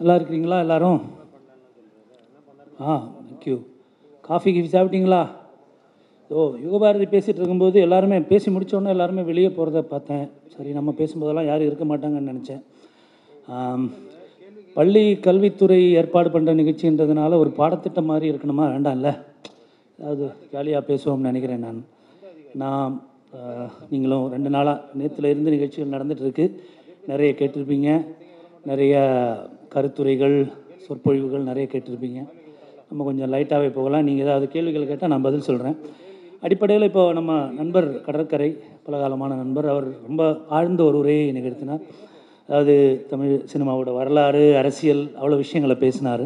நல்லா இருக்கிறீங்களா எல்லாரும்? ஆ தேங்க்யூ காஃபி கிஃபி சாப்பிட்டீங்களா? ஓ யுகபாரதி பேசிகிட்டு இருக்கும்போது எல்லாருமே பேசி முடித்தோடனே எல்லாருமே வெளியே போகிறத பார்த்தேன். சரி நம்ம பேசும்போதெல்லாம் யாரும் இருக்க மாட்டாங்கன்னு நினச்சேன். பள்ளி கல்வித்துறை ஏற்பாடு பண்ணுற நிகழ்ச்சின்றதுனால ஒரு பாடத்திட்டம் மாதிரி இருக்கணுமா? வேண்டாம்ல. அதாவது ஜாலியாக பேசுவோம்னு நினைக்கிறேன் நான். நான் நீங்களும் ரெண்டு நாளாக நேற்றுல இருந்து நிகழ்ச்சிகள் நடந்துகிட்ருக்கு நிறைய கேட்டிருப்பீங்க. நிறைய கருத்துரைகள் சொற்பொழிவுகள் நிறைய கேட்டிருப்பீங்க. நம்ம கொஞ்சம் லைட்டாகவே போகலாம். நீங்கள் ஏதாவது கேள்விகள் கேட்டால் நான் பதில் சொல்கிறேன் அடிப்படையில் இப்போ நம்ம நண்பர் கடற்கரை பலகாலமான நண்பர் அவர் ரொம்ப ஆழ்ந்த ஒரு உரையை நிகழ்த்தினார் அதாவது தமிழ் சினிமாவோட வரலாறு அரசியல் அவ்வளோ விஷயங்களை பேசினார்.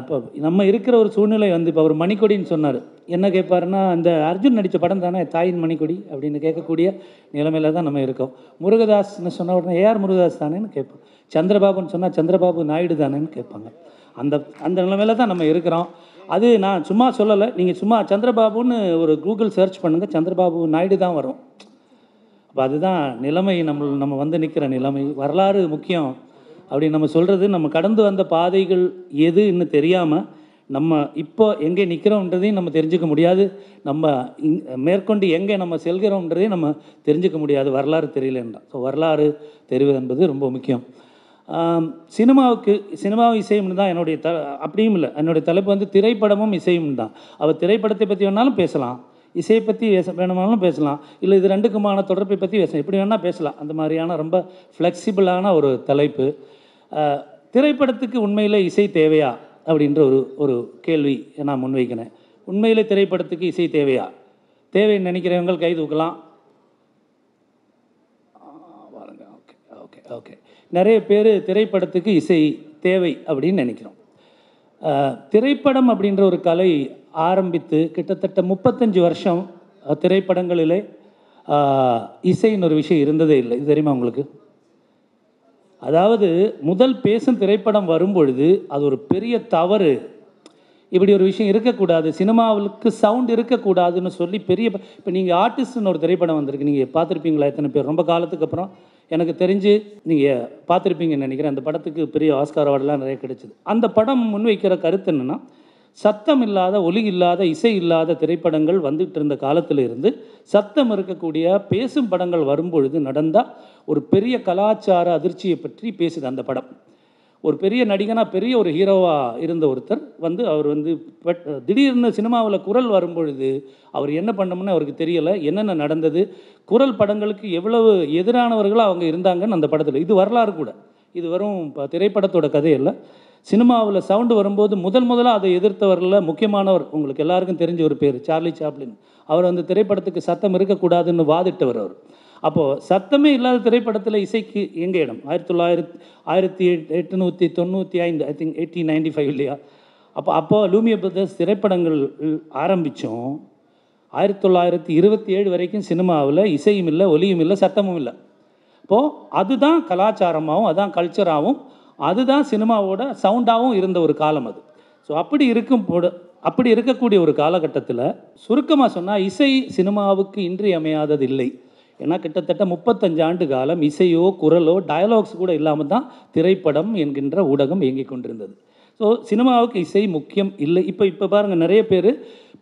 இப்போ நம்ம இருக்கிற ஒரு சூழ்நிலை வந்து இப்போ அவர் மணிக்கொடின்னு சொன்னார். என்ன கேட்பாருன்னா அந்த அர்ஜுன் நடித்த படம் தானே தாயின் மணிக்கொடி அப்படின்னு கேட்கக்கூடிய நிலைமையில தான் நம்ம இருக்கோம். முருகதாஸ்னு சொன்ன உடனே ஏஆர் முருகதாஸ் தானேன்னு கேட்போம். சந்திரபாபுன்னு சொன்னால் சந்திரபாபு நாயுடு தானேன்னு கேட்பாங்க. அந்த அந்த நிலைமையில தான் நம்ம இருக்கிறோம். அது நான் சும்மா சொல்லலை. நீங்கள் சும்மா சந்திரபாபுன்னு ஒரு கூகுள் சர்ச் பண்ணுங்கள் சந்திரபாபு நாயுடு தான் வரும். அப்போ அதுதான் நிலைமை நம்ம நம்ம வந்து நிற்கிற நிலைமை. வரலாறு முக்கியம். அப்படின்னு நம்ம சொல்கிறது நம்ம கடந்து வந்த பாதைகள் எதுன்னு தெரியாமல் நம்ம இப்போ எங்கே நிற்கிறோன்றதையும் நம்ம தெரிஞ்சுக்க முடியாது. நம்ம இங் மேற்கொண்டு எங்கே நம்ம செல்கிறோன்றதையும் நம்ம தெரிஞ்சுக்க முடியாது. வரலாறு தெரியலன்றா ஸோ வரலாறு தெரிவது என்பது ரொம்ப முக்கியம். சினிமாவுக்கு சினிமாவும் இசையும் தான் என்னுடைய த அப்படியும் இல்லை. என்னுடைய தலைப்பு வந்து திரைப்படமும் இசையும் தான். அவள் திரைப்படத்தை பற்றி வேணாலும் பேசலாம். இசையை பற்றி பேச வேணுமானாலும் பேசலாம். இல்லை இது ரெண்டுக்குமான தொடர்பை பற்றி பேசலாம். எப்படி வேணால் பேசலாம். அந்த மாதிரியான ரொம்ப ஃப்ளெக்சிபிளான ஒரு தலைப்பு. திரைப்படத்துக்கு உண்மையில் இசை தேவையா? அப்படின்ற ஒரு ஒரு கேள்வி நான் முன்வைக்கிறேன். உண்மையிலே திரைப்படத்துக்கு இசை தேவையா? தேவைன்னு நினைக்கிறவங்க கை தூக்கலாம். பாருங்க. Okay okay okay. நிறைய பேர் திரைப்படத்துக்கு இசை தேவை அப்படின்னு நினைக்கிறோம். திரைப்படம் அப்படின்ற ஒரு கலை ஆரம்பித்து கிட்டத்தட்ட முப்பத்தஞ்சு வருஷம் திரைப்படங்களிலே இசைன்னு ஒரு விஷயம் இருந்ததே இல்லை. இது தெரியுமா உங்களுக்கு? அதாவது முதல் பேசும் திரைப்படம் வரும்பொழுது அது ஒரு பெரிய தவறு. இப்படி ஒரு விஷயம் இருக்கக்கூடாது. சினிமாவுக்கு சவுண்ட் இருக்கக்கூடாதுன்னு சொல்லி பெரிய இப்போ நீங்கள் ஆர்டிஸ்ட்னு ஒரு திரைப்படம் வந்திருக்கு. நீங்கள் பார்த்துருப்பீங்களா எத்தனை பேர்? ரொம்ப காலத்துக்கு அப்புறம். எனக்கு தெரிஞ்சு நீங்கள் பார்த்துருப்பீங்கன்னு நினைக்கிறேன். அந்த படத்துக்கு பெரிய ஆஸ்கார் அவார்டெலாம் நிறைய கிடைச்சிது. அந்த படம் முன்வைக்கிற கருத்து என்னென்னா சத்தம் இல்லாத ஒலி இல்லாத இசை இல்லாத திரைப்படங்கள் வந்துட்டு இருந்த காலத்தில் இருந்து சத்தம் இருக்கக்கூடிய பேசும் படங்கள் வரும்பொழுது நடந்த ஒரு பெரிய கலாச்சார அதிர்ச்சியை பற்றி பேசுது அந்த படம். ஒரு பெரிய நடிகனாக பெரிய ஒரு ஹீரோவாக இருந்த ஒருத்தர் வந்து அவர் வந்து பட் திடீர்னு சினிமாவில் குரல் வரும்பொழுது அவர் என்ன பண்ணோம்னு அவருக்கு தெரியலை. என்னென்ன நடந்தது குரல் படங்களுக்கு எவ்வளவு எதிரானவர்களாக அவங்க இருந்தாங்கன்னு அந்த படத்தில் இது வரலாறு கூட. இது வெறும் ப- திரைப்படத்தோட கதை இல்லை சினிமாவில் சவுண்டு வரும்போது முதல் முதலாக அதை எதிர்த்தவரில் முக்கியமானவர் உங்களுக்கு எல்லாருக்கும் தெரிஞ்ச ஒரு பேர் சார்லி சாப்ளின். அவர் அந்த திரைப்படத்துக்கு சத்தம் இருக்கக்கூடாதுன்னு வாதிட்டவர் அவர். அப்போது சத்தமே இல்லாத திரைப்படத்தில் இசைக்கு எங்கே இடம்? ஆயிரத்தி தொள்ளாயிரத்தி ஆயிரத்தி எட்நூற்றி எட்டுநூற்றி தொண்ணூற்றி ஐந்து I think eighteen ninety five இல்லையா? அப்போ அப்போ லூமிய பிரதர்ஸ் திரைப்படங்கள் ஆரம்பித்தோம் ஆயிரத்தி தொள்ளாயிரத்தி இருபத்தி ஏழு வரைக்கும் சினிமாவில் இசையும் இல்லை ஒலியும் இல்லை சத்தமும் இல்லை. இப்போது அதுதான் கலாச்சாரமாகவும் அதுதான் கல்ச்சராகவும் அதுதான் சினிமாவோட சவுண்டாகவும் இருந்த ஒரு காலம் அது. ஸோ அப்படி இருக்கும் போது அப்படி இருக்கக்கூடிய ஒரு காலகட்டத்தில் சுருக்கமாக சொன்னால் இசை சினிமாவுக்கு இன்றியமையாதது இல்லை ஏன்னா கிட்டத்தட்ட முப்பத்தஞ்சு ஆண்டு காலம் இசையோ குரலோ டயலாக்ஸ் கூட இல்லாமல் தான் திரைப்படம் என்கின்ற ஊடகம் இயங்கிக் கொண்டிருந்தது. ஸோ சினிமாவுக்கு இசை முக்கியம் இல்லை. இப்போ இப்போ பாருங்கள் நிறைய பேர்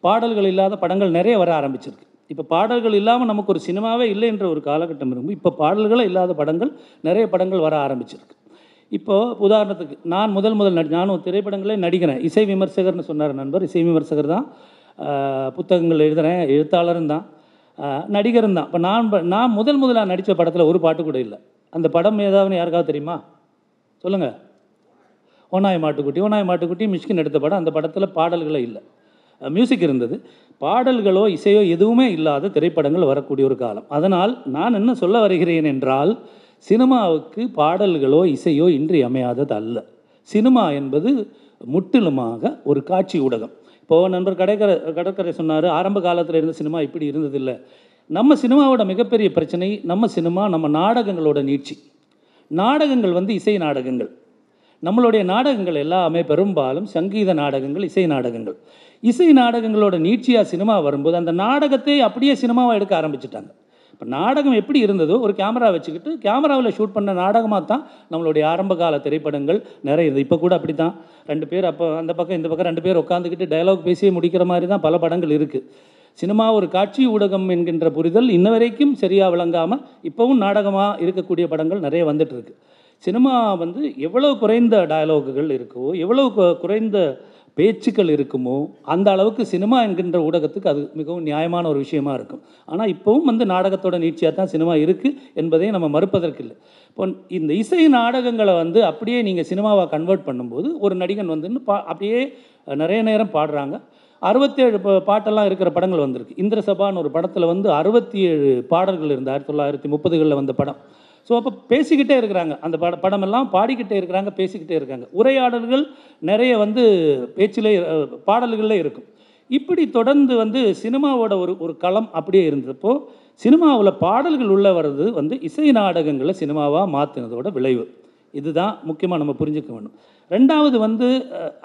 பாடல்கள் இல்லாத படங்கள் நிறைய வர ஆரம்பிச்சிருக்கு. இப்போ பாடல்கள் இல்லாமல் நமக்கு ஒரு சினிமாவே இல்லை என்ற ஒரு காலகட்டம் இருக்கும் இப்போ பாடல்களே இல்லாத படங்கள் நிறைய படங்கள் வர ஆரம்பிச்சிருக்கு. இப்போது உதாரணத்துக்கு நான் முதல் முதல் நடி நானும் திரைப்படங்களே நடிக்கிறேன். இசை விமர்சகர்னு சொன்னார் நண்பர் இசை விமர்சகர் தான். புத்தகங்கள் எழுதுகிறேன் எழுத்தாளரும் தான். நடிகரும் தான். இப்போ நான் ப- நான் முதல் முதலாக நடித்த படத்தில் ஒரு பாட்டு கூட இல்லை. அந்த படம் ஏதாவது யாருக்காவது தெரியுமா? சொல்லுங்கள் ஓனாய் மாட்டுக்குட்டி ஓனாய் மாட்டுக்குட்டி மிஷ்கின் எடுத்த படம். அந்த படத்தில் பாடல்களே இல்லை. மியூசிக் இருந்தது. பாடல்களோ இசையோ எதுவுமே இல்லாத திரைப்படங்கள் வரக்கூடிய ஒரு காலம். அதனால் நான் என்ன சொல்ல வருகிறேன் என்றால் சினிமாவுக்கு பாடல்களோ இசையோ இன்றியமையாதது அல்ல சினிமா என்பது முற்றிலுமாக ஒரு காட்சி ஊடகம். இப்போது நண்பர் கடற்கரை கடற்கரை சொன்னார் ஆரம்ப காலத்தில் இருந்த சினிமா இப்படி இருந்ததில்லை. நம்ம சினிமாவோட மிகப்பெரிய பிரச்சனை நம்ம சினிமா நம்ம நாடகங்களோட நீட்சி. நாடகங்கள் வந்து இசை நாடகங்கள். நம்மளுடைய நாடகங்கள் எல்லாமே பெரும்பாலும் சங்கீத நாடகங்கள் இசை நாடகங்கள். இசை நாடகங்களோட நீட்சியாக சினிமா வரும்போது அந்த நாடகத்தை அப்படியே சினிமாவை எடுக்க ஆரம்பிச்சிட்டாங்க. இப்போ நாடகம் எப்படி இருந்ததோ ஒரு கேமரா வச்சுக்கிட்டு கேமராவில் ஷூட் பண்ண நாடகமாக தான் நம்மளுடைய ஆரம்ப கால திரைப்படங்கள் நிறைய இது இப்போ கூட அப்படி தான் ரெண்டு பேர் அப்போ அந்த பக்கம் இந்த பக்கம் ரெண்டு பேர் உட்காந்துக்கிட்டு டயலாக் பேசி முடிக்கிற மாதிரி தான் பல படங்கள் இருக்குது சினிமா ஒரு காட்சி ஊடகம் என்கின்ற புரிதல் இன்ன வரைக்கும் சரியாக விளங்காமல் இப்போவும் நாடகமாக இருக்கக்கூடிய படங்கள் நிறைய வந்துட்டு இருக்கு. சினிமா வந்து எவ்வளோ குறைந்த டயலாகுகள் இருக்கோ எவ்வளோ குறைந்த பேச்சுக்கள் இருக்குமோ அந்த அளவுக்கு சினிமா என்கின்ற ஊடகத்துக்கு அது மிகவும் நியாயமான ஒரு விஷயமா இருக்கும். ஆனால் இப்போவும் வந்து நாடகத்தோட நீட்சியாக தான் சினிமா இருக்குது என்பதை நம்ம மறுப்பதற்கு இல்லை இப்போ இந்த இசை நாடகங்களை வந்து அப்படியே நீங்கள் சினிமாவாக கன்வெர்ட் பண்ணும்போது ஒரு நடிகன் வந்து பா அப்படியே நிறைய நேரம் பாடுறாங்க. அறுபத்தேழு பாட்டெல்லாம் இருக்கிற படங்கள் வந்திருக்கு. இந்திரசபான்னு ஒரு படத்தில் வந்து அறுபத்தி ஏழு பாடல்கள் இருந்து ஆயிரத்தி தொள்ளாயிரத்தி முப்பதுகளில் வந்த படம். ஸோ அப்போ பேசிக்கிட்டே இருக்கிறாங்க. அந்த பட படமெல்லாம் பாடிக்கிட்டே இருக்கிறாங்க பேசிக்கிட்டே இருக்காங்க. உரையாடல்கள் நிறைய வந்து பேச்சிலே பாடல்களில் இருக்கும். இப்படி தொடர்ந்து வந்து சினிமாவோட ஒரு ஒரு களம் அப்படியே இருந்தப்போ சினிமாவில் பாடல்கள் உள்ள வர்றது வந்து இசை நாடகங்களை சினிமாவாக மாற்றினதோட விளைவு. இதுதான் முக்கியமாக நம்ம புரிஞ்சுக்க வேண்டும். ரெண்டாவது வந்து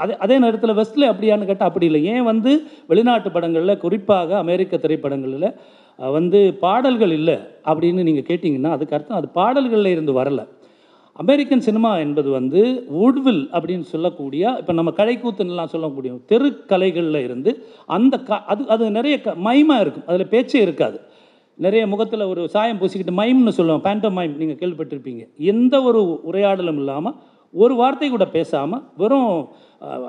அதே அதே நேரத்தில் வெஸ்ட்டில் அப்படியான்னு கேட்டால் அப்படி இல்லை. ஏன் வந்து வெளிநாட்டு படங்களில் குறிப்பாக அமெரிக்க திரைப்படங்களில் வந்து பாடல்கள் இல்லை அப்படின்னு நீங்கள் கேட்டிங்கன்னா அதுக்கு அர்த்தம் அது பாடல்களில் இருந்து வரல. அமெரிக்கன் சினிமா என்பது வந்து உட்வில் அப்படின்னு சொல்லக்கூடிய இப்போ நம்ம கலைக்கூத்துன்னெலாம் சொல்லக்கூடிய தெருக்கலைகளில் இருந்து அந்த க அது அது நிறைய க மைமாக இருக்கும். அதில் பேச்சே இருக்காது. நிறைய முகத்தில் ஒரு சாயம் பூசிக்கிட்டு மைம்னு சொல்லுவோம் பேண்டோ மைம் நீங்கள் கேள்விப்பட்டிருப்பீங்க. எந்த ஒரு உரையாடலும் இல்லாமல் ஒரு வார்த்தை கூட பேசாமல் வெறும்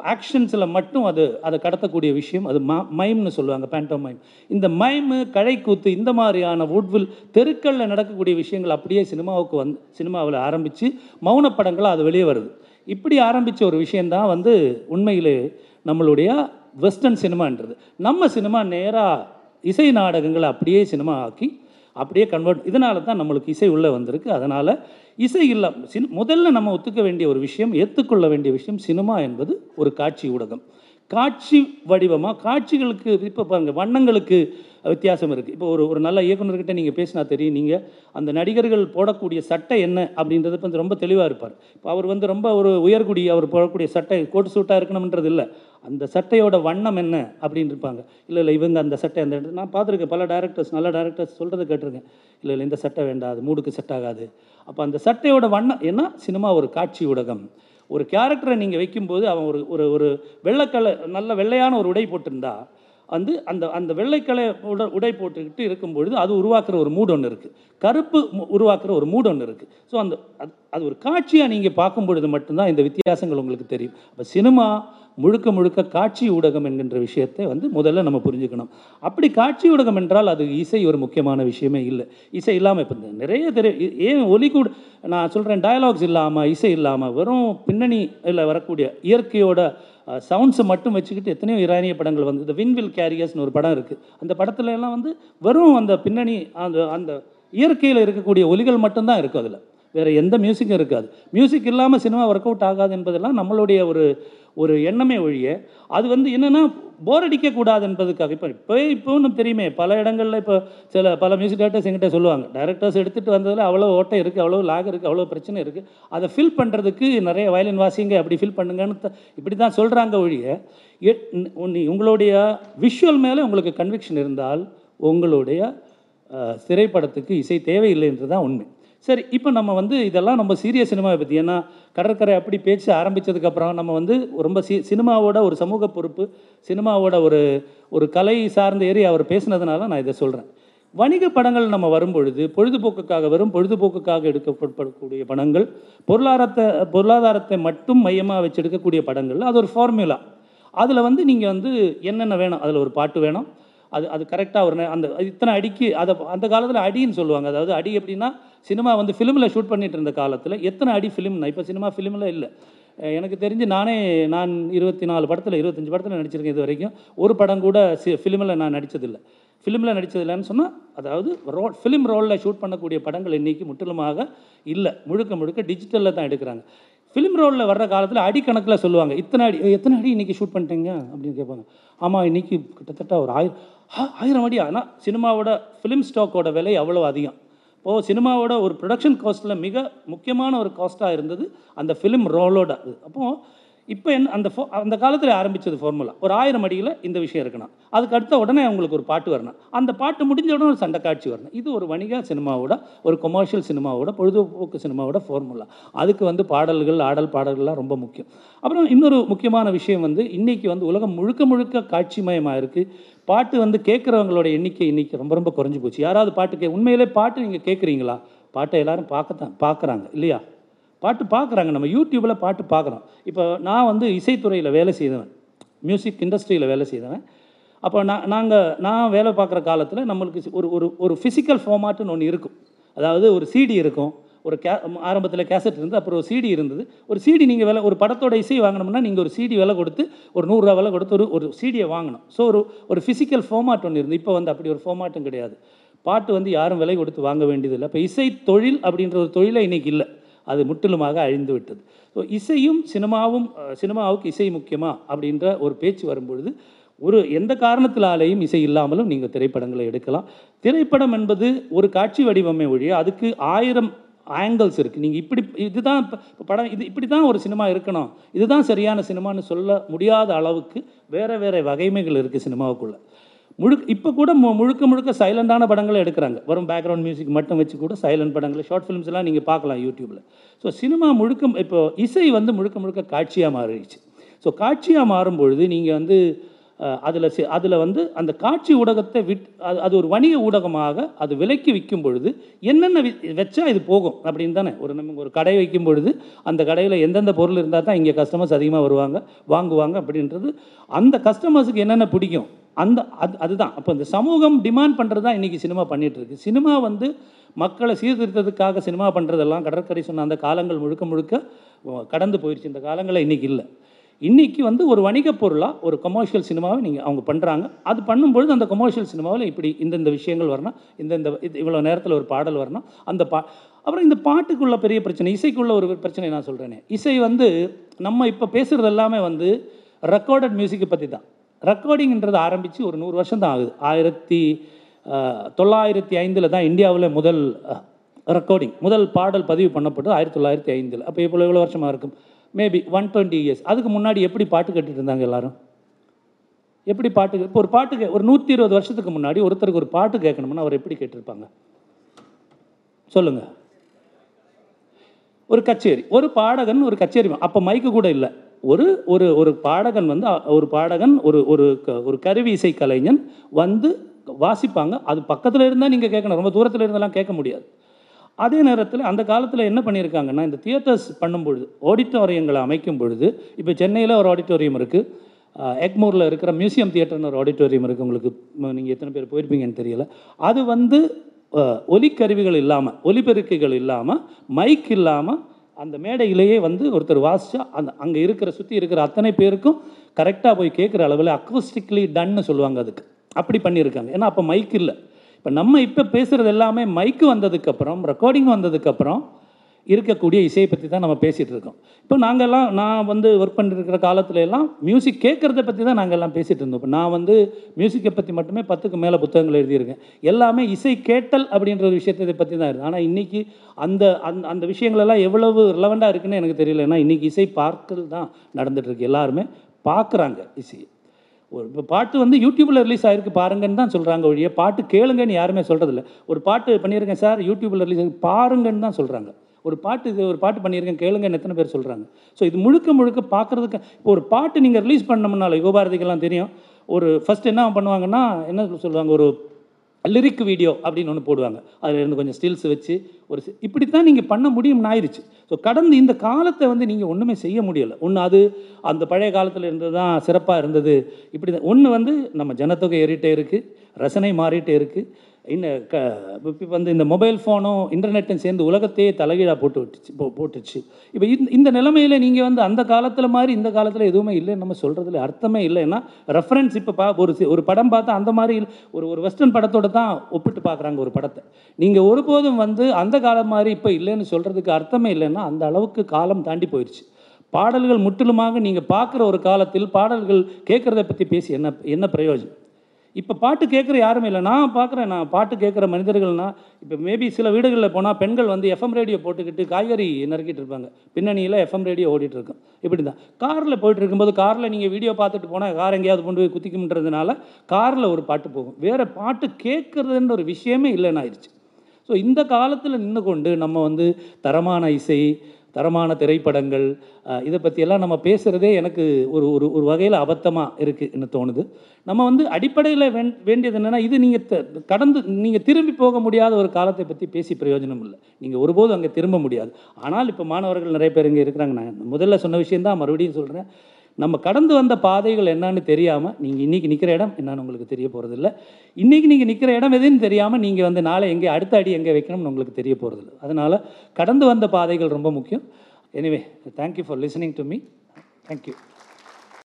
ஆக்ஷன்ஸில் மட்டும் அது அதை கடத்தக்கூடிய விஷயம் அது மா மைம்னு சொல்லுவாங்க பேண்டோ மைம் இந்த மைமு கழைக்கூத்து இந்த மாதிரியான வுட்வில் தெருக்களில் நடக்கக்கூடிய விஷயங்கள் அப்படியே சினிமாவுக்கு வந்து சினிமாவில் ஆரம்பித்து மௌன படங்களாக அது வெளியே வருது. இப்படி ஆரம்பித்த ஒரு விஷயந்தான் வந்து உண்மையிலே நம்மளுடைய வெஸ்டர்ன் சினிமான்றது நம்ம சினிமா நேராக இசை நாடகங்களை அப்படியே சினிமா ஆக்கி அப்படியே கன்வெர்ட் இதனால தான் நம்மளுக்கு இசை உள்ளே வந்திருக்கு. அதனால் இசை இல்லை சின் முதல்ல நம்ம ஒத்துக்க வேண்டிய ஒரு விஷயம் ஏற்றுக்கொள்ள வேண்டிய விஷயம் சினிமா என்பது ஒரு காட்சி ஊடகம். காட்சி வடிவமாக காட்சிகளுக்கு இப்போ பாருங்கள் வண்ணங்களுக்கு வித்தியாசம் இருக்குது இப்போ ஒரு ஒரு நல்ல இயக்குனர்கிட்ட நீங்கள் பேசினா தெரியும். நீங்கள் அந்த நடிகர்கள் போடக்கூடிய சட்டை என்ன அப்படின்றது வந்து ரொம்ப தெளிவாக இருப்பார். இப்போ அவர் வந்து ரொம்ப ஒரு உயர்குடி அவர் போடக்கூடிய சட்டை கோட்டு சூட்டாக இருக்கணும்ன்றது இல்லை. அந்த சட்டையோட வண்ணம் என்ன அப்படின்னு இருப்பாங்க. இல்லை இல்லை இவங்க அந்த சட்டை அந்த இடத்துல- நான் பார்த்துருக்கேன் பல டேரக்டர்ஸ் நல்ல டேரக்டர்ஸ் சொல்கிறத கேட்டிருக்கேன். இல்லை இல்லை இந்த சட்டை வேண்டாம் அது மூடுக்கு செட் ஆகாது. அப்போ அந்த சட்டையோட வண்ணம் ஏன்னா சினிமா ஒரு காட்சி ஊடகம். ஒரு கேரக்டரை நீங்கள் வைக்கும்போது அவன் ஒரு ஒரு ஒரு வெள்ளைக்கலை நல்ல வெள்ளையான ஒரு உடை போட்டிருந்தா வந்து அந்த அந்த வெள்ளைக்கலை உட உடை போட்டுக்கிட்டு இருக்கும் பொழுது அது உருவாக்குற ஒரு மூடு ஒன்று இருக்குது கருப்பு மு- உருவாக்குற ஒரு மூடு ஒன்று இருக்குது ஸோ அந்த அது அது ஒரு காட்சியாக நீங்கள் பார்க்கும் பொழுது மட்டும்தான் இந்த வித்தியாசங்கள் உங்களுக்கு தெரியும். அப்போ சினிமா முழுக்க முழுக்க காட்சி ஊடகம் என்கின்ற விஷயத்தை வந்து முதல்ல நம்ம புரிஞ்சுக்கணும். அப்படி காட்சி ஊடகம் என்றால் அது இசை ஒரு முக்கியமான விஷயமே இல்லை. இசை இல்லாமல் இப்போ நிறைய தெரிய ஏன் ஒலி கூட நான் சொல்கிறேன் டயலாக்ஸ் இல்லாமல் இசை இல்லாமல் வெறும் பின்னணி இல்லை வரக்கூடிய இயற்கையோட சவுண்ட்ஸை மட்டும் வச்சுக்கிட்டு எத்தனையோ இரானிய படங்கள் வந்து இந்த வின்வில் கேரியர்ஸ்னு ஒரு படம் இருக்குது அந்த படத்துல எல்லாம் வந்து வெறும் அந்த பின்னணி அந்த அந்த இயற்கையில் இருக்கக்கூடிய ஒலிகள் மட்டும்தான் இருக்கும் அதில். வேறு எந்த மியூசிக்கும் இருக்காது. மியூசிக் இல்லாமல் சினிமா ஒர்க் அவுட் ஆகாது என்பதெல்லாம் நம்மளுடைய ஒரு ஒரு எண்ணமே ஒழிய அது வந்து என்னென்னா போர் அடிக்கக்கூடாது என்பதுக்காக. இப்போ இப்போ இப்போ ஒன்றும் தெரியுமே பல இடங்களில் இப்போ சில பல மியூசிக் டேரக்டர்ஸ் எங்கிட்ட சொல்லுவாங்க. டேரக்டர்ஸ் எடுத்துகிட்டு வந்ததில் அவ்வளோ ஓட்டை இருக்குது அவ்வளோ லாக் இருக்குது அவ்வளோ பிரச்சனை இருக்குது அதை ஃபில் பண்ணுறதுக்கு நிறைய வயலின் வாசிங்க அப்படி ஃபில் பண்ணுங்கன்னு இப்படி தான் சொல்கிறாங்க ஒழிய எ- உங்களுடைய விஷுவல் மேலே உங்களுக்கு கன்விக்ஷன் இருந்தால் உங்களுடைய திரைப்படத்துக்கு இசை தேவையில்லைன்றது தான் உண்மை. சரி இப்போ நம்ம வந்து இதெல்லாம் நம்ம சீரியஸ் சினிமாவை பற்றி ஏன்னா கடற்கரை அப்படி பேச்சு ஆரம்பித்ததுக்கப்புறம் நம்ம வந்து ரொம்ப சி சினிமாவோட ஒரு சமூக பொறுப்பு சினிமாவோட ஒரு ஒரு கலை சார்ந்த ஏறி அவர் பேசுனதுனால நான் இதை சொல்கிறேன் வணிக படங்கள் நம்ம வரும்பொழுது பொழுதுபோக்குக்காக வரும் பொழுதுபோக்குக்காக எடுக்கப்படக்கூடிய படங்கள் பொருளாதாரத்தை பொருளாதாரத்தை மட்டும் மையமாக வச்சு எடுக்கக்கூடிய படங்கள் அது ஒரு ஃபார்முலா அதில் வந்து நீங்கள் வந்து என்னென்ன வேணும் அதில் ஒரு பாட்டு வேணும் அது அது கரெக்டாக ஒரு அந்த இத்தனை அடிக்கு அதை அந்த காலத்தில் அடின்னு சொல்லுவாங்க. அதாவது அடி எப்படின்னா சினிமா வந்து ஃபிலிமில் ஷூட் பண்ணிட்டு இருந்த காலத்தில் எத்தனை அடி ஃபிலிம்னா இப்போ சினிமா ஃபிலிமில் இல்லை. எனக்கு தெரிஞ்சு நானே நான் இருபத்தி நாலு படத்தில் இருபத்தஞ்சி படத்தில் நடிச்சிருக்கேன் இது வரைக்கும். ஒரு படம் கூட சி ஃபிலிமில் நான் நடித்ததில்லை ஃபிலிமில் நடித்ததில்லைன்னு சொன்னால் அதாவது ரோ ஃபிலிம் ரோலில் ஷூட் பண்ணக்கூடிய படங்கள் இன்றைக்கி முற்றிலுமாக இல்லை. முழுக்க முழுக்க டிஜிட்டலில் தான் எடுக்கிறாங்க. ஃபிலிம் ரோலில் வர்ற காலத்தில் அடிக்கணக்கில் சொல்லுவாங்க. இத்தனை அடி எத்தனை அடி இன்றைக்கி ஷூட் பண்ணிட்டீங்க? அப்படின்னு கேட்பாங்க. ஆமாம் இன்றைக்கி கிட்டத்தட்ட ஒரு ஆயிரம் ஆயிரம் அடி ஆனால் சினிமாவோட ஃபிலிம் ஸ்டாக்கோட விலை அவ்வளோ அதிகம். இப்போது சினிமாவோட ஒரு ப்ரொடக்ஷன் காஸ்ட்டில் மிக முக்கியமான ஒரு காஸ்ட்டாக இருந்தது அந்த ஃபிலிம் ரோலோட அது. அப்போது இப்போ என்ன அந்த ஃபோ அந்த காலத்தில் ஆரம்பித்தது ஃபார்முலா ஒரு ஆயிரம் அடியில் இந்த விஷயம் இருக்கணும். அதுக்கு அடுத்த உடனே அவங்களுக்கு ஒரு பாட்டு வரணும். அந்த பாட்டு முடிஞ்ச உடனே ஒரு சண்டை காட்சி வரணும். இது ஒரு வணிக சினிமாவோட ஒரு கொமர்ஷியல் சினிமாவோட பொழுதுபோக்கு சினிமாவோட ஃபார்முலா அதுக்கு வந்து பாடல்கள் ஆடல் பாடல்கள்லாம் ரொம்ப முக்கியம். அப்புறம் இன்னொரு முக்கியமான விஷயம் வந்து இன்றைக்கி வந்து உலகம் முழுக்க முழுக்க காட்சிமயமாக இருக்குது பாட்டு வந்து கேட்குறவங்களோட எண்ணிக்கை இன்றைக்கி ரொம்ப ரொம்ப குறைஞ்சி போச்சு. யாராவது பாட்டு கே உண்மையிலே பாட்டு நீங்கள் கேட்குறீங்களா? பாட்டை எல்லோரும் பார்க்கத்தான் பார்க்குறாங்க இல்லையா? பாட்டு பார்க்குறாங்க. நம்ம யூடியூப்பில் பாட்டு பார்க்குறோம். இப்போ நான் வந்து இசைத்துறையில் வேலை செய்தவன். மியூசிக் இண்டஸ்ட்ரியில் வேலை செய்தவன். அப்போ நான் நாங்கள் நான் வேலை பார்க்குற காலத்தில் நம்மளுக்கு ஒரு ஒரு ஒரு ஃபிசிக்கல் ஃபார்மாட்டுன்னு ஒன்று இருக்கும். அதாவது ஒரு சிடி இருக்கும். ஒரு கே ஆரம்பத்தில் கேசட் இருந்து அப்புறம் ஒரு சிடி இருந்தது. ஒரு சிடி நீங்கள் விலை ஒரு படத்தோட இசை வாங்கினோம்னா நீங்கள் ஒரு சிடி விலை கொடுத்து ஒரு நூறுரூவா விலை கொடுத்து ஒரு ஒரு சிடியை வாங்கணும். ஸோ ஒரு ஒரு ஃபிசிக்கல் ஃபார்மாட் ஒன்று இருந்து இப்போ வந்து அப்படி ஒரு ஃபார்மாட்டும் கிடையாது. பாட்டு வந்து யாரும் விலை கொடுத்து வாங்க வேண்டியதில்லை. இப்போ இசை தொழில் அப்படின்ற ஒரு தொழிலே இன்றைக்கி இல்லை. அது முற்றிலுமாக அழிந்து விட்டது. ஸோ இசையும் சினிமாவும் சினிமாவுக்கு இசை முக்கியமா அப்படின்ற ஒரு பேச்சு வரும்பொழுது ஒரு எந்த காரணத்தினாலேயும் இசை இல்லாமலும் நீங்கள் திரைப்படங்களை எடுக்கலாம். திரைப்படம் என்பது ஒரு காட்சி வடிவமே ஒழிய அதுக்கு ஆயிரம் ஆங்கிள்ஸ் இருக்குது நீங்கள் இப்படி இதுதான் இப்போ படம் இது இப்படி தான் ஒரு சினிமா இருக்கணும். இதுதான் சரியான சினிமான்னு சொல்ல முடியாத அளவுக்கு வேறு வேறு வகைமைகள் இருக்குது சினிமாவுக்குள்ளே. முழு இப்போ கூட மு- முழுக்க முழுக்க சைலண்டான படங்களை எடுக்கிறாங்க. வரும் பேக்ரவுண்ட் மியூசிக் மட்டும் வச்சு கூட சைலண்ட் படங்களை ஷார்ட் ஃபிலிம்ஸ்லாம் நீங்கள் பார்க்கலாம் யூடியூப்பில் ஸோ சினிமா முழுக்க இப்போ இசை வந்து முழுக்க முழுக்க காட்சியாக மாறிடுச்சு. ஸோ காட்சியாக மாறும்பொழுது நீங்கள் வந்து அதில் அதில் வந்து அந்த காட்சி ஊடகத்தை விட் அது அது ஒரு வணிக ஊடகமாக அது விலைக்கு விற்கும் பொழுது என்னென்ன வி- வச்சா இது போகும் அப்படின்னு தானே. ஒரு நம்ம ஒரு கடை வைக்கும் பொழுது அந்த கடையில் எந்தெந்த பொருள் இருந்தால் தான் இங்கே கஸ்டமர்ஸ் அதிகமாக வருவாங்க வாங்குவாங்க அப்படின்றது அந்த கஸ்டமர்ஸுக்கு என்னென்ன பிடிக்கும்? அந்த அது அதுதான். அப்போ இந்த சமூகம் டிமாண்ட் பண்ணுறது தான் இன்றைக்கி சினிமா பண்ணிகிட்ருக்கு சினிமா வந்து மக்களை சீர்திருத்தத்துக்காக சினிமா பண்ணுறதெல்லாம் கடற்கரை சொன்ன அந்த காலங்கள் முழுக்க முழுக்க கடந்து போயிடுச்சு இந்த காலங்களில் இன்றைக்கி இல்லை. இன்றைக்கி வந்து ஒரு வணிகப் பொருளாக ஒரு கமர்ஷியல் சினிமாவை நீங்கள் அவங்க பண்ணுறாங்க அது பண்ணும்பொழுது அந்த கமர்ஷியல் சினிமாவில் இப்படி இந்தந்த விஷயங்கள் வரணும் இந்தந்த இது இவ்வளோ நேரத்தில் ஒரு பாடல் வரணும் அந்த பா அப்புறம் இந்த பாட்டுக்குள்ள பெரிய பிரச்சனை இசைக்குள்ள ஒரு பிரச்சனை நான் சொல்கிறேனே இசை வந்து நம்ம இப்போ பேசுகிறது எல்லாமே வந்து ரெக்கார்டட் மியூசிக்கை பற்றி தான். ரெக்கார்டிங்கிறது ஆரம்பித்து ஒரு நூறு வருஷம் தான் ஆகுது. ஆயிரத்தி தொள்ளாயிரத்தி ஐந்தில் தான் இந்தியாவில் முதல் ரெக்கார்டிங் முதல் பாடல் பதிவு பண்ணப்பட்டது ஆயிரத்தி தொள்ளாயிரத்தி ஐந்தில். அப்போ இவ்வளோ வருஷமாக இருக்கும். மேபி ஒன் டுவெண்ட்டி இயர்ஸ் அதுக்கு முன்னாடி எப்படி பாட்டு கேட்டுட்டு இருந்தாங்க எல்லாரும்? எப்படி பாட்டு இப்போ ஒரு பாட்டு கே ஒரு நூற்றி இருபது வருஷத்துக்கு முன்னாடி ஒருத்தருக்கு ஒரு பாட்டு கேட்கணும்னா அவர் எப்படி கேட்டிருப்பாங்க? சொல்லுங்க. ஒரு கச்சேரி ஒரு பாடகன் ஒரு கச்சேரி அப்போ மைக்கு கூட இல்லை. ஒரு ஒரு ஒரு பாடகன் வந்து ஒரு பாடகன் ஒரு ஒரு க- ஒரு கருவி இசை கலைஞன் வந்து வாசிப்பாங்க. அது பக்கத்தில் இருந்தால் நீங்கள் கேட்கணும். ரொம்ப தூரத்தில் இருந்தெல்லாம் கேட்க முடியாது. அதே நேரத்தில் அந்த காலத்தில் என்ன பண்ணியிருக்காங்கன்னா இந்த தியேட்டர்ஸ் பண்ணும்பொழுது ஆடிட்டோரியங்களை அமைக்கும் பொழுது இப்போ சென்னையில் ஒரு ஆடிட்டோரியம் இருக்குது எக்மூரில் இருக்கிற மியூசியம் தியேட்டர்னு ஒரு ஆடிட்டோரியம் இருக்குது உங்களுக்கு நீங்கள் எத்தனை பேர் போயிருப்பீங்கன்னு தெரியல. அது வந்து ஒலிக்கருவிகள் இல்லாமல் ஒலிபெருக்கைகள் இல்லாமல் மைக் இல்லாமல் அந்த மேடையிலேயே வந்து ஒருத்தர் வாசிச்சா அந்த அங்கே இருக்கிற சுற்றி இருக்கிற அத்தனை பேருக்கும் கரெக்டாக போய் கேட்குற அளவில் அக்வஸ்டிக்லி டன்னு சொல்லுவாங்க அதுக்கு. அப்படி பண்ணியிருக்காங்க ஏன்னா அப்போ மைக் இல்லை. இப்போ நம்ம இப்போ பேசுகிறது எல்லாமே மைக்கு வந்ததுக்கப்புறம் ரெக்கார்டிங் வந்ததுக்கப்புறம் இருக்கக்கூடிய இசையை பற்றி தான் நம்ம பேசிகிட்டு இருக்கோம். இப்போ நாங்கள்லாம் நான் வந்து ஒர்க் பண்ணிருக்கிற காலத்துல எல்லாம் மியூசிக் கேட்குறத பற்றி தான் நாங்கள் எல்லாம் பேசிகிட்டு இருந்தோம். இப்போ நான் வந்து மியூசிக்கை பற்றி மட்டுமே பத்துக்கு மேலே புத்தகங்கள் எழுதியிருக்கேன். எல்லாமே இசை கேட்டல் அப்படின்ற ஒரு விஷயத்தை பற்றி தான் இருக்குது ஆனால் இன்றைக்கி அந்த அந்த அந்த விஷயங்களெல்லாம் எவ்வளவு ரிலவெண்ட்டாக இருக்குன்னு எனக்கு தெரியல. ஏன்னா இன்றைக்கி இசை பார்க்கல் தான் நடந்துகிட்ருக்கு எல்லாருமே பார்க்குறாங்க இசையை. ஒரு இப்போ பாட்டு வந்து யூடியூப்பில் ரிலீஸ் ஆகிருக்கு பாருங்கன்னு தான் சொல்கிறாங்க ஒழிய பாட்டு கேளுங்கன்னு யாருமே சொல்கிறதில்ல ஒரு பாட்டு பண்ணியிருக்கேன் சார் யூடியூப்பில் ரிலீஸ் ஆகி பாருங்கன்னு தான் சொல்கிறாங்க ஒரு பாட்டு இது ஒரு பாட்டு பண்ணியிருக்கேன் கேளுங்கன்னு எத்தனை பேர் சொல்கிறாங்க ஸோ இது முழுக்க முழுக்க பார்க்குறதுக்கு இப்போ ஒரு பாட்டு நீங்கள் ரிலீஸ் பண்ணோம்னால யுகபாரதிக்கெல்லாம் தெரியும். ஒரு ஃபஸ்ட் என்ன பண்ணுவாங்கன்னா என்ன சொல்லுவாங்க ஒரு லிரிக் வீடியோ அப்படின்னு ஒன்று போடுவாங்க. அதில் இருந்து கொஞ்சம் ஸ்டில்ஸ் வச்சு ஒரு இப்படி இப்படித்தான் நீங்கள் பண்ண முடியும்னு ஆயிடுச்சு ஸோ கடந்து இந்த காலத்தை வந்து நீங்கள் ஒன்றுமே செய்ய முடியலை. ஒன்று அது அந்த பழைய காலத்தில் இருந்தது தான் சிறப்பாக இருந்தது. இப்படி தான் ஒன்று வந்து நம்ம ஜனத்தொகை ஏறிட்டே இருக்குது ரசனை மாறிட்டே இருக்குது இன்னும் க இப்போ வந்து இந்த மொபைல் ஃபோனும் இன்டர்நெட்டும் சேர்ந்து உலகத்தையே தலைகீழாக போட்டு விட்டுச்சு போ போட்டுச்சு. இப்போ இந்த இந்த நிலைமையில் நீங்கள் வந்து அந்த காலத்தில் மாதிரி இந்த காலத்தில் எதுவுமே இல்லைன்னு நம்ம சொல்கிறதுல அர்த்தமே இல்லைன்னா ரெஃபரன்ஸ் இப்போ பா ஒரு ஒரு படம் பார்த்தா அந்த மாதிரி ஒரு ஒரு வெஸ்டர்ன் படத்தோடு தான் ஒப்பிட்டு பார்க்குறாங்க ஒரு படத்தை. நீங்கள் ஒருபோதும் வந்து அந்த காலம் மாதிரி இப்போ இல்லைன்னு சொல்கிறதுக்கு அர்த்தமே இல்லைன்னா அந்த அளவுக்கு காலம் தாண்டி போயிடுச்சு பாடல்கள் முற்றிலுமாக நீங்கள் பார்க்குற ஒரு காலத்தில் பாடல்கள் கேட்குறத பற்றி பேசி என்ன என்ன பிரயோஜனம்? இப்போ பாட்டு கேட்குற யாருமே இல்லை. நான் பார்க்குறேன் நான் பாட்டு கேட்குற மனிதர்கள்னால் இப்போ மேபி சில வீடுகளில் போனால் பெண்கள் வந்து எஃப்எம் ரேடியோ போட்டுக்கிட்டு காய்கறி நறுக்கிட்டு இருப்பாங்க. பின்னணியில் எஃப்எம் ரேடியோ ஓடிட்டுருக்கும் இப்படி தான் காரில் போயிட்டு இருக்கும்போது காரில் நீங்கள் வீடியோ பார்த்துட்டு போனால் கார் எங்கேயாவது கொண்டு போய் குத்திக்கும்ன்றதுனால காரில் ஒரு பாட்டு போகும். வேறு பாட்டு கேட்குறதுன்ற ஒரு விஷயமே இல்லைன்னு ஆயிடுச்சு. ஸோ இந்த காலத்தில் நின்று கொண்டு நம்ம வந்து தரமான இசை தரமான திரைப்படங்கள் இதை பற்றியெல்லாம் நம்ம பேசுகிறதே எனக்கு ஒரு ஒரு ஒரு வகையில் அபத்தமாக இருக்குதுன்னு தோணுது. நம்ம வந்து அடிப்படையில் வேண் வேண்டியது என்னென்னா இது நீங்கள் கடந்து நீங்கள் திரும்பி போக முடியாத ஒரு காலத்தை பற்றி பேசி பிரயோஜனம் இல்லை. நீங்கள் ஒருபோதும் அங்கே திரும்ப முடியாது. ஆனால் இப்போ மாணவர்கள் நிறைய பேர் இங்கே இருக்கிறாங்க. நான் முதல்ல சொன்ன விஷயந்தான் மறுபடியும் சொல்கிறேன் நம்ம கடந்து வந்த பாதைகள் என்னன்னு தெரியாமல் நீங்கள் இன்றைக்கி நிற்கிற இடம் என்னன்னு உங்களுக்கு தெரிய போகிறதில்ல இன்றைக்கி நீங்கள் நிற்கிற இடம் எதுன்னு தெரியாமல் நீங்கள் வந்து நாளை எங்கே அடுத்த அடி எங்கே வைக்கணும்னு உங்களுக்கு தெரிய போகிறதில்ல அதனால் கடந்து வந்த பாதைகள் ரொம்ப முக்கியம். Anyway thank you for listening to me thank you